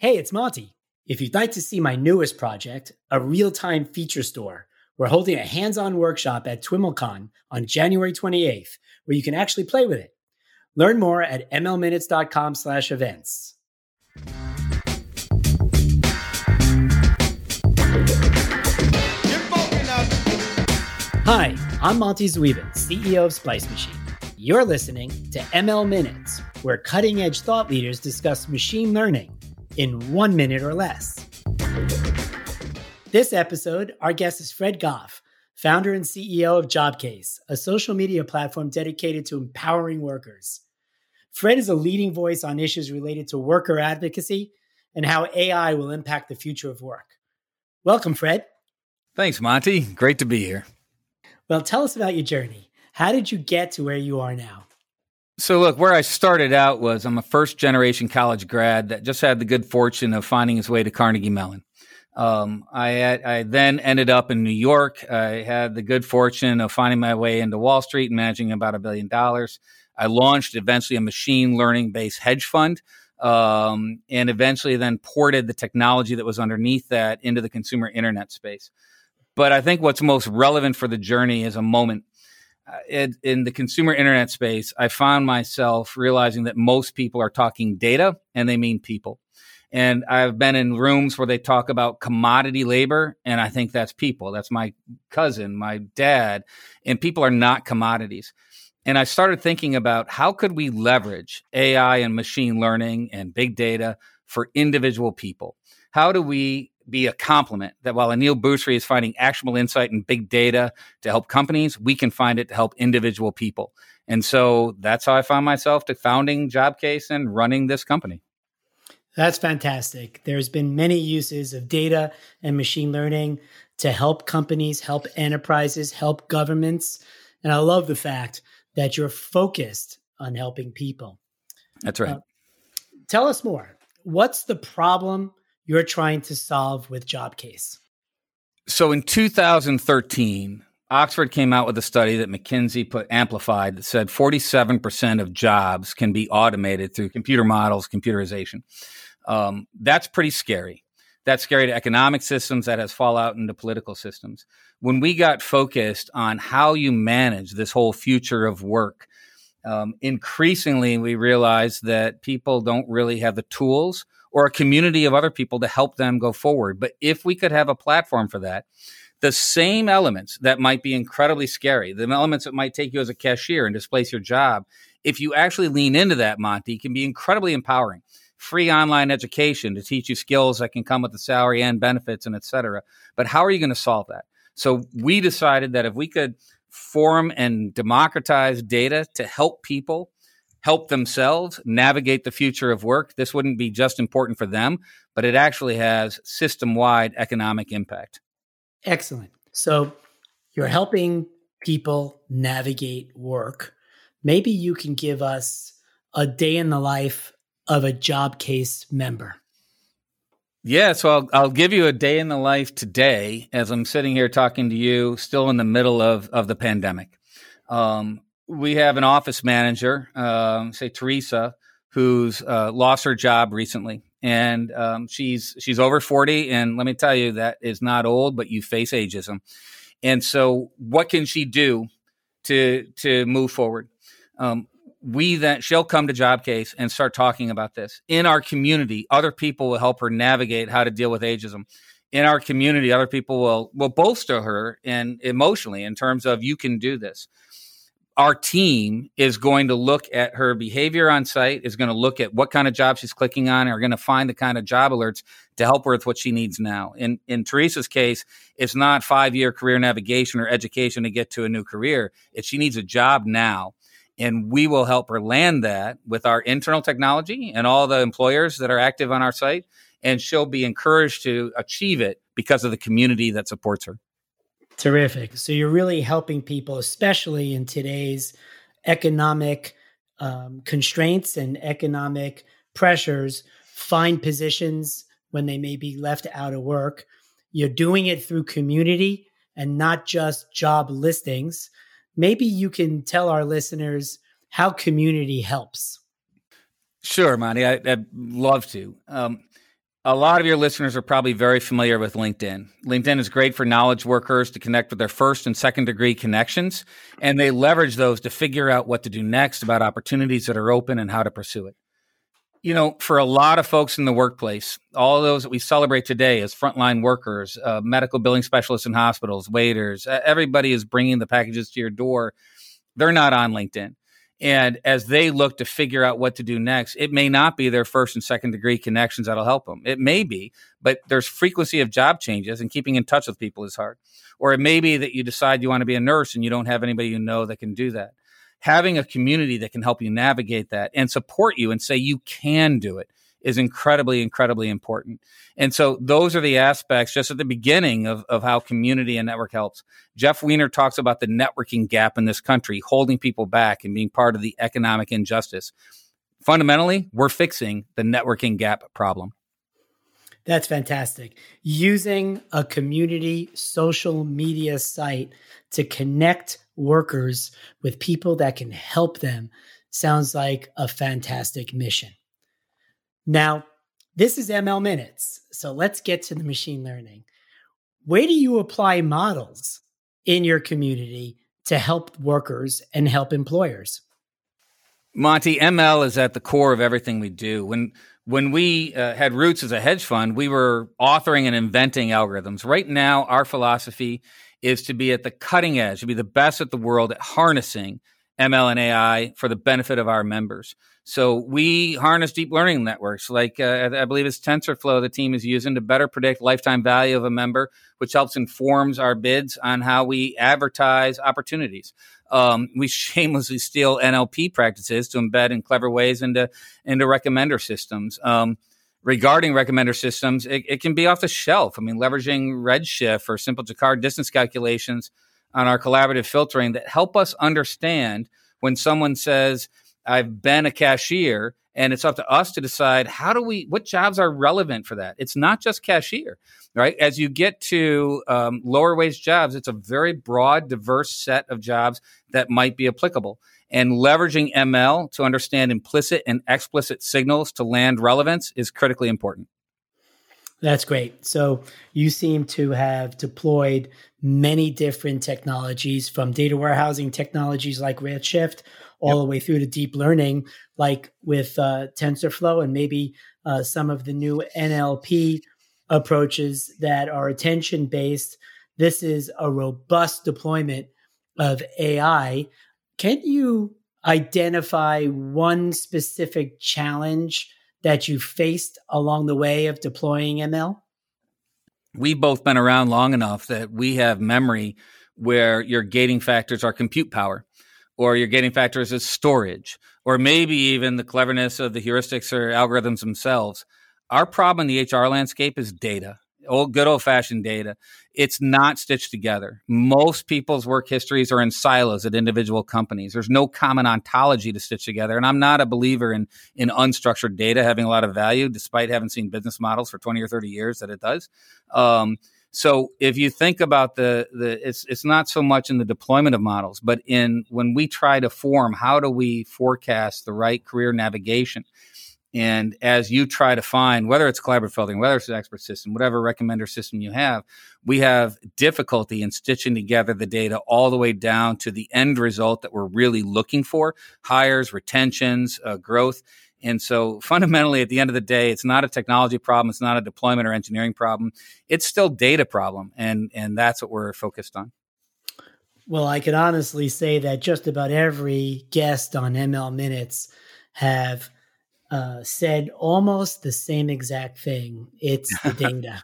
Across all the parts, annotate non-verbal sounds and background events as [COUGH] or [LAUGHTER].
Hey, it's Monty. If you'd like to see my newest project, a real time feature store, we're holding a hands on workshop at TWIMLCon on January 28th, where you can actually play with it. Learn more at mlminutes.com slash events. Hi, I'm Monty Zweben, CEO of Splice Machine. You're listening to ML Minutes, where cutting edge thought leaders discuss machine learning in one minute or less. This episode, our guest is Fred Goff, founder and CEO of Jobcase, a social media platform dedicated to empowering workers. Fred is a leading voice on issues related to worker advocacy and how AI will impact the future of work. Welcome, Fred. Thanks, Monty. Great to be here. Well, tell us about your journey. How did you get to where you are now? So, look, where I started out was I'm a first generation college grad that just had the good fortune of finding his way to Carnegie Mellon. Um, I, I then ended up in New York. I had the good fortune of finding my way into Wall Street and managing about a billion dollars. I launched eventually a machine learning based hedge fund um, and eventually then ported the technology that was underneath that into the consumer internet space. But I think what's most relevant for the journey is a moment. In, in the consumer internet space, I found myself realizing that most people are talking data and they mean people. And I've been in rooms where they talk about commodity labor, and I think that's people. That's my cousin, my dad, and people are not commodities. And I started thinking about how could we leverage AI and machine learning and big data for individual people? How do we be a complement that while Aneel Bhusri is finding actionable insight and big data to help companies, we can find it to help individual people. And so that's how I found myself to founding Jobcase and running this company. That's fantastic. There's been many uses of data and machine learning to help companies, help enterprises, help governments. And I love the fact that you're focused on helping people. That's right. Uh, tell us more. What's the problem you're trying to solve with Jobcase? So in 2013, Oxford came out with a study that McKinsey put amplified that said 47% of jobs can be automated through computer models, computerization. Um, that's pretty scary. That's scary to economic systems. That has fallout into political systems. When we got focused on how you manage this whole future of work, um, increasingly we realized that people don't really have the tools or a community of other people to help them go forward. But if we could have a platform for that, the same elements that might be incredibly scary, the elements that might take you as a cashier and displace your job, if you actually lean into that, Monty, can be incredibly empowering. Free online education to teach you skills that can come with the salary and benefits and et cetera. But how are you going to solve that? So we decided that if we could form and democratize data to help people help themselves navigate the future of work, this wouldn't be just important for them, but it actually has system wide economic impact. Excellent. So you're helping people navigate work. Maybe you can give us a day in the life of a Jobcase member. Yeah, so I'll, I'll give you a day in the life today as I'm sitting here talking to you, still in the middle of, of the pandemic. Um, we have an office manager, um, say Teresa, who's uh, lost her job recently, and um, she's she's over forty. And let me tell you, that is not old, but you face ageism. And so, what can she do to to move forward? Um, we then she'll come to Jobcase and start talking about this in our community. Other people will help her navigate how to deal with ageism. In our community, other people will will bolster her and emotionally in terms of you can do this our team is going to look at her behavior on site, is going to look at what kind of job she's clicking on, are going to find the kind of job alerts to help her with what she needs now. In in Teresa's case, it's not five year career navigation or education to get to a new career. It's she needs a job now. And we will help her land that with our internal technology and all the employers that are active on our site. And she'll be encouraged to achieve it because of the community that supports her. Terrific. So you're really helping people, especially in today's economic um, constraints and economic pressures, find positions when they may be left out of work. You're doing it through community and not just job listings. Maybe you can tell our listeners how community helps. Sure, Monty. I, would love to. Um, A lot of your listeners are probably very familiar with LinkedIn. LinkedIn is great for knowledge workers to connect with their first and second degree connections, and they leverage those to figure out what to do next about opportunities that are open and how to pursue it. You know, for a lot of folks in the workplace, all those that we celebrate today as frontline workers, uh, medical billing specialists in hospitals, waiters, everybody is bringing the packages to your door. They're not on LinkedIn. And as they look to figure out what to do next, it may not be their first and second degree connections that'll help them. It may be, but there's frequency of job changes and keeping in touch with people is hard. Or it may be that you decide you want to be a nurse and you don't have anybody you know that can do that. Having a community that can help you navigate that and support you and say you can do it is incredibly, incredibly important. And so those are the aspects just at the beginning of, of how community and network helps. Jeff Weiner talks about the networking gap in this country, holding people back and being part of the economic injustice. Fundamentally, we're fixing the networking gap problem. That's fantastic. Using a community social media site to connect workers with people that can help them sounds like a fantastic mission. Now, this is ML Minutes. So let's get to the machine learning. Where do you apply models in your community to help workers and help employers? Monty, ML is at the core of everything we do. When when we uh, had roots as a hedge fund, we were authoring and inventing algorithms. Right now, our philosophy is to be at the cutting edge, to be the best at the world at harnessing ML and AI for the benefit of our members. So we harness deep learning networks, like uh, I believe it's TensorFlow the team is using to better predict lifetime value of a member, which helps informs our bids on how we advertise opportunities. Um, we [LAUGHS] shamelessly steal NLP practices to embed in clever ways into into recommender systems. Um, regarding recommender systems, it, it, can be off the shelf. I mean, leveraging Redshift or simple Jaccard distance calculations on our collaborative filtering that help us understand when someone says, I've been a cashier, and it's up to us to decide how do we, what jobs are relevant for that. It's not just cashier, right? As you get to um, lower wage jobs, it's a very broad, diverse set of jobs that might be applicable. And leveraging ML to understand implicit and explicit signals to land relevance is critically important. That's great. So you seem to have deployed many different technologies from data warehousing technologies like Redshift all yep. the way through to deep learning, like with uh, TensorFlow and maybe uh, some of the new NLP approaches that are attention based. This is a robust deployment of AI. Can you identify one specific challenge that you faced along the way of deploying ML? We've both been around long enough that we have memory where your gating factors are compute power or your gating factors is storage or maybe even the cleverness of the heuristics or algorithms themselves. Our problem in the HR landscape is data old good old fashioned data. It's not stitched together. Most people's work histories are in silos at individual companies. There's no common ontology to stitch together. And I'm not a believer in in unstructured data having a lot of value, despite having seen business models for 20 or 30 years that it does. Um, so if you think about the the it's it's not so much in the deployment of models, but in when we try to form how do we forecast the right career navigation and as you try to find whether it's collaborative filtering, whether it's an expert system, whatever recommender system you have, we have difficulty in stitching together the data all the way down to the end result that we're really looking for hires, retentions, uh, growth. And so fundamentally, at the end of the day, it's not a technology problem. It's not a deployment or engineering problem. It's still data problem. And, and that's what we're focused on. Well, I can honestly say that just about every guest on ML Minutes have uh, said almost the same exact thing. It's the [LAUGHS] data.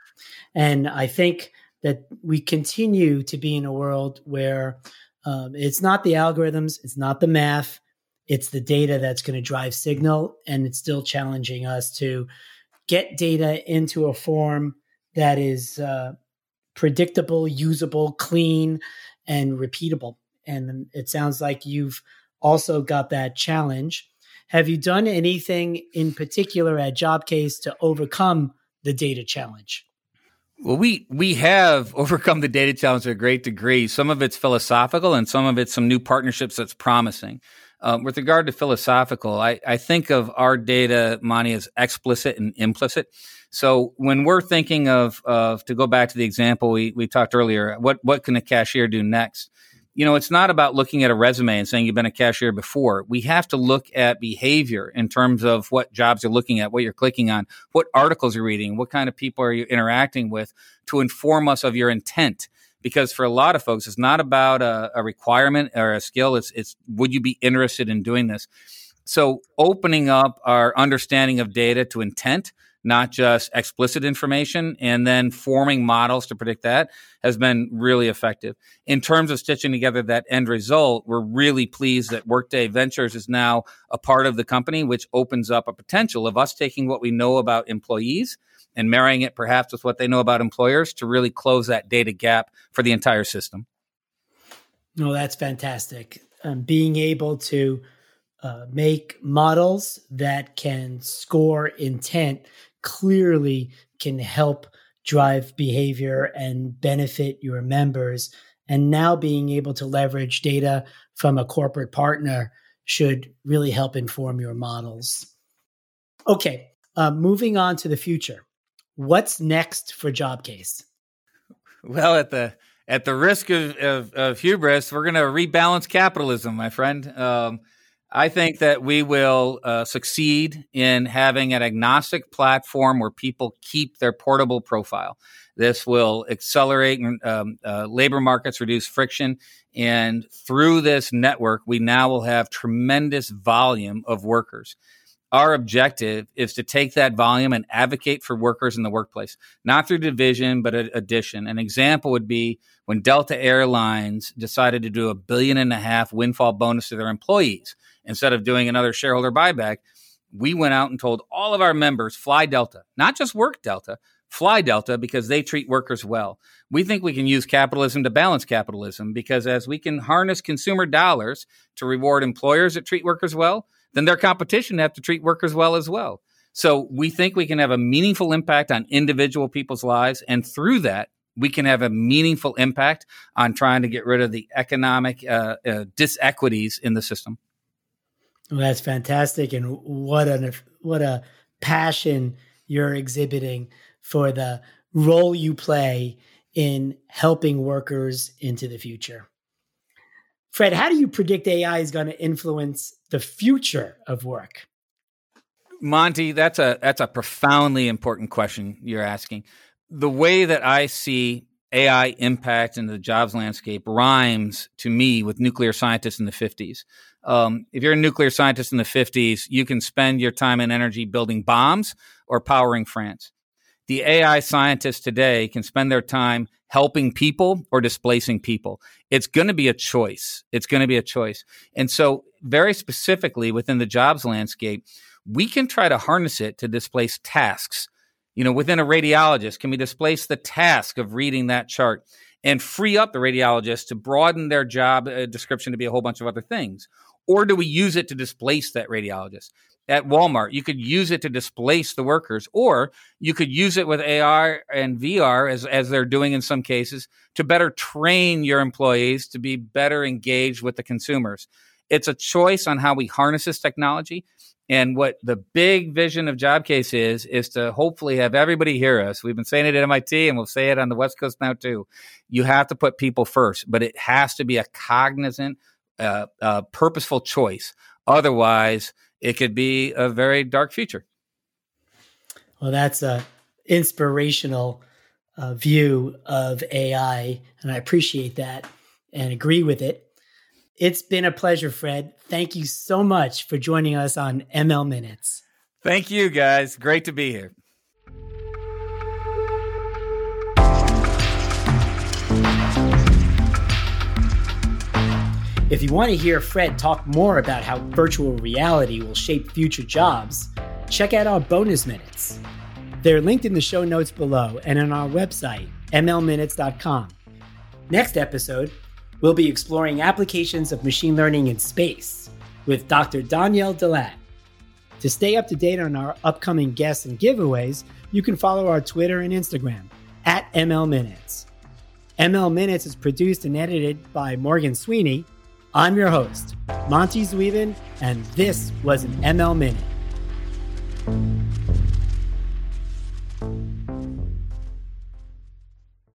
and I think that we continue to be in a world where um, it's not the algorithms, it's not the math, it's the data that's going to drive signal. And it's still challenging us to get data into a form that is uh, predictable, usable, clean, and repeatable. And it sounds like you've also got that challenge. Have you done anything in particular at Jobcase to overcome the data challenge? Well, we we have [LAUGHS] overcome the data challenge to a great degree. Some of it's philosophical, and some of it's some new partnerships that's promising. Um, with regard to philosophical, I, I think of our data, Monty, as explicit and implicit. So when we're thinking of, of to go back to the example we, we talked earlier, what, what can a cashier do next? You know, it's not about looking at a resume and saying you've been a cashier before. We have to look at behavior in terms of what jobs you're looking at, what you're clicking on, what articles you're reading, what kind of people are you interacting with to inform us of your intent because for a lot of folks, it's not about a, a, requirement or a skill. It's, it's would you be interested in doing this? So opening up our understanding of data to intent not just explicit information, and then forming models to predict that has been really effective. In terms of stitching together that end result, we're really pleased that Workday Ventures is now a part of the company, which opens up a potential of us taking what we know about employees and marrying it perhaps with what they know about employers to really close that data gap for the entire system. No, that's fantastic. Um, being able to uh, make models that can score intent clearly can help drive behavior and benefit your members. And now being able to leverage data from a corporate partner should really help inform your models. Okay, uh, moving on to the future. What's next for Jobcase? Well, at the at the risk of, of, of hubris, we're going to rebalance capitalism, my friend. Um, I think that we will uh, succeed in having an agnostic platform where people keep their portable profile. This will accelerate um, uh, labor markets, reduce friction, and through this network, we now will have tremendous volume of workers. Our objective is to take that volume and advocate for workers in the workplace, not through division, but addition. An example would be when Delta Airlines decided to do a billion and a half windfall bonus to their employees instead of doing another shareholder buyback, we went out and told all of our members fly Delta, not just work Delta, fly Delta because they treat workers well. We think we can use capitalism to balance capitalism because as we can harness consumer dollars to reward employers that treat workers well, then their competition have to treat workers well as well. So we think we can have a meaningful impact on individual people's lives. And through that, we can have a meaningful impact on trying to get rid of the economic uh, uh, disequities in the system. Well, that's fantastic, and what a what a passion you're exhibiting for the role you play in helping workers into the future. Fred, how do you predict AI is going to influence the future of work? Monty, that's a that's a profoundly important question you're asking. The way that I see AI impact in the jobs landscape rhymes to me with nuclear scientists in the 50s. Um, if you're a nuclear scientist in the 50s, you can spend your time and energy building bombs or powering France. The AI scientists today can spend their time helping people or displacing people. It's going to be a choice. It's going to be a choice. And so, very specifically within the jobs landscape, we can try to harness it to displace tasks you know, within a radiologist, can we displace the task of reading that chart and free up the radiologist to broaden their job uh, description to be a whole bunch of other things? Or do we use it to displace that radiologist? At Walmart, you could use it to displace the workers, or you could use it with AR and VR, as, as they're doing in some cases, to better train your employees to be better engaged with the consumers. It's a choice on how we harness this technology. And what the big vision of Jobcase is, is to hopefully have everybody hear us. We've been saying it at MIT and we'll say it on the West Coast now too. You have to put people first, but it has to be a cognizant, uh, uh, purposeful choice. Otherwise, it could be a very dark future. Well, that's a inspirational uh, view of AI, and I appreciate that and agree with it. It's been a pleasure, Fred. Thank you so much for joining us on ML Minutes. Thank you, guys. Great to be here. If you want to hear Fred talk more about how virtual reality will shape future jobs, check out our bonus minutes. They're linked in the show notes below and on our website, mlminutes.com. Next episode, We'll be exploring applications of machine learning in space with Dr. Danielle DeLatte. To stay up to date on our upcoming guests and giveaways, you can follow our Twitter and Instagram at ML Minutes. ML Minutes is produced and edited by Morgan Sweeney. I'm your host, Monty Zweben, and this was an ML Minute.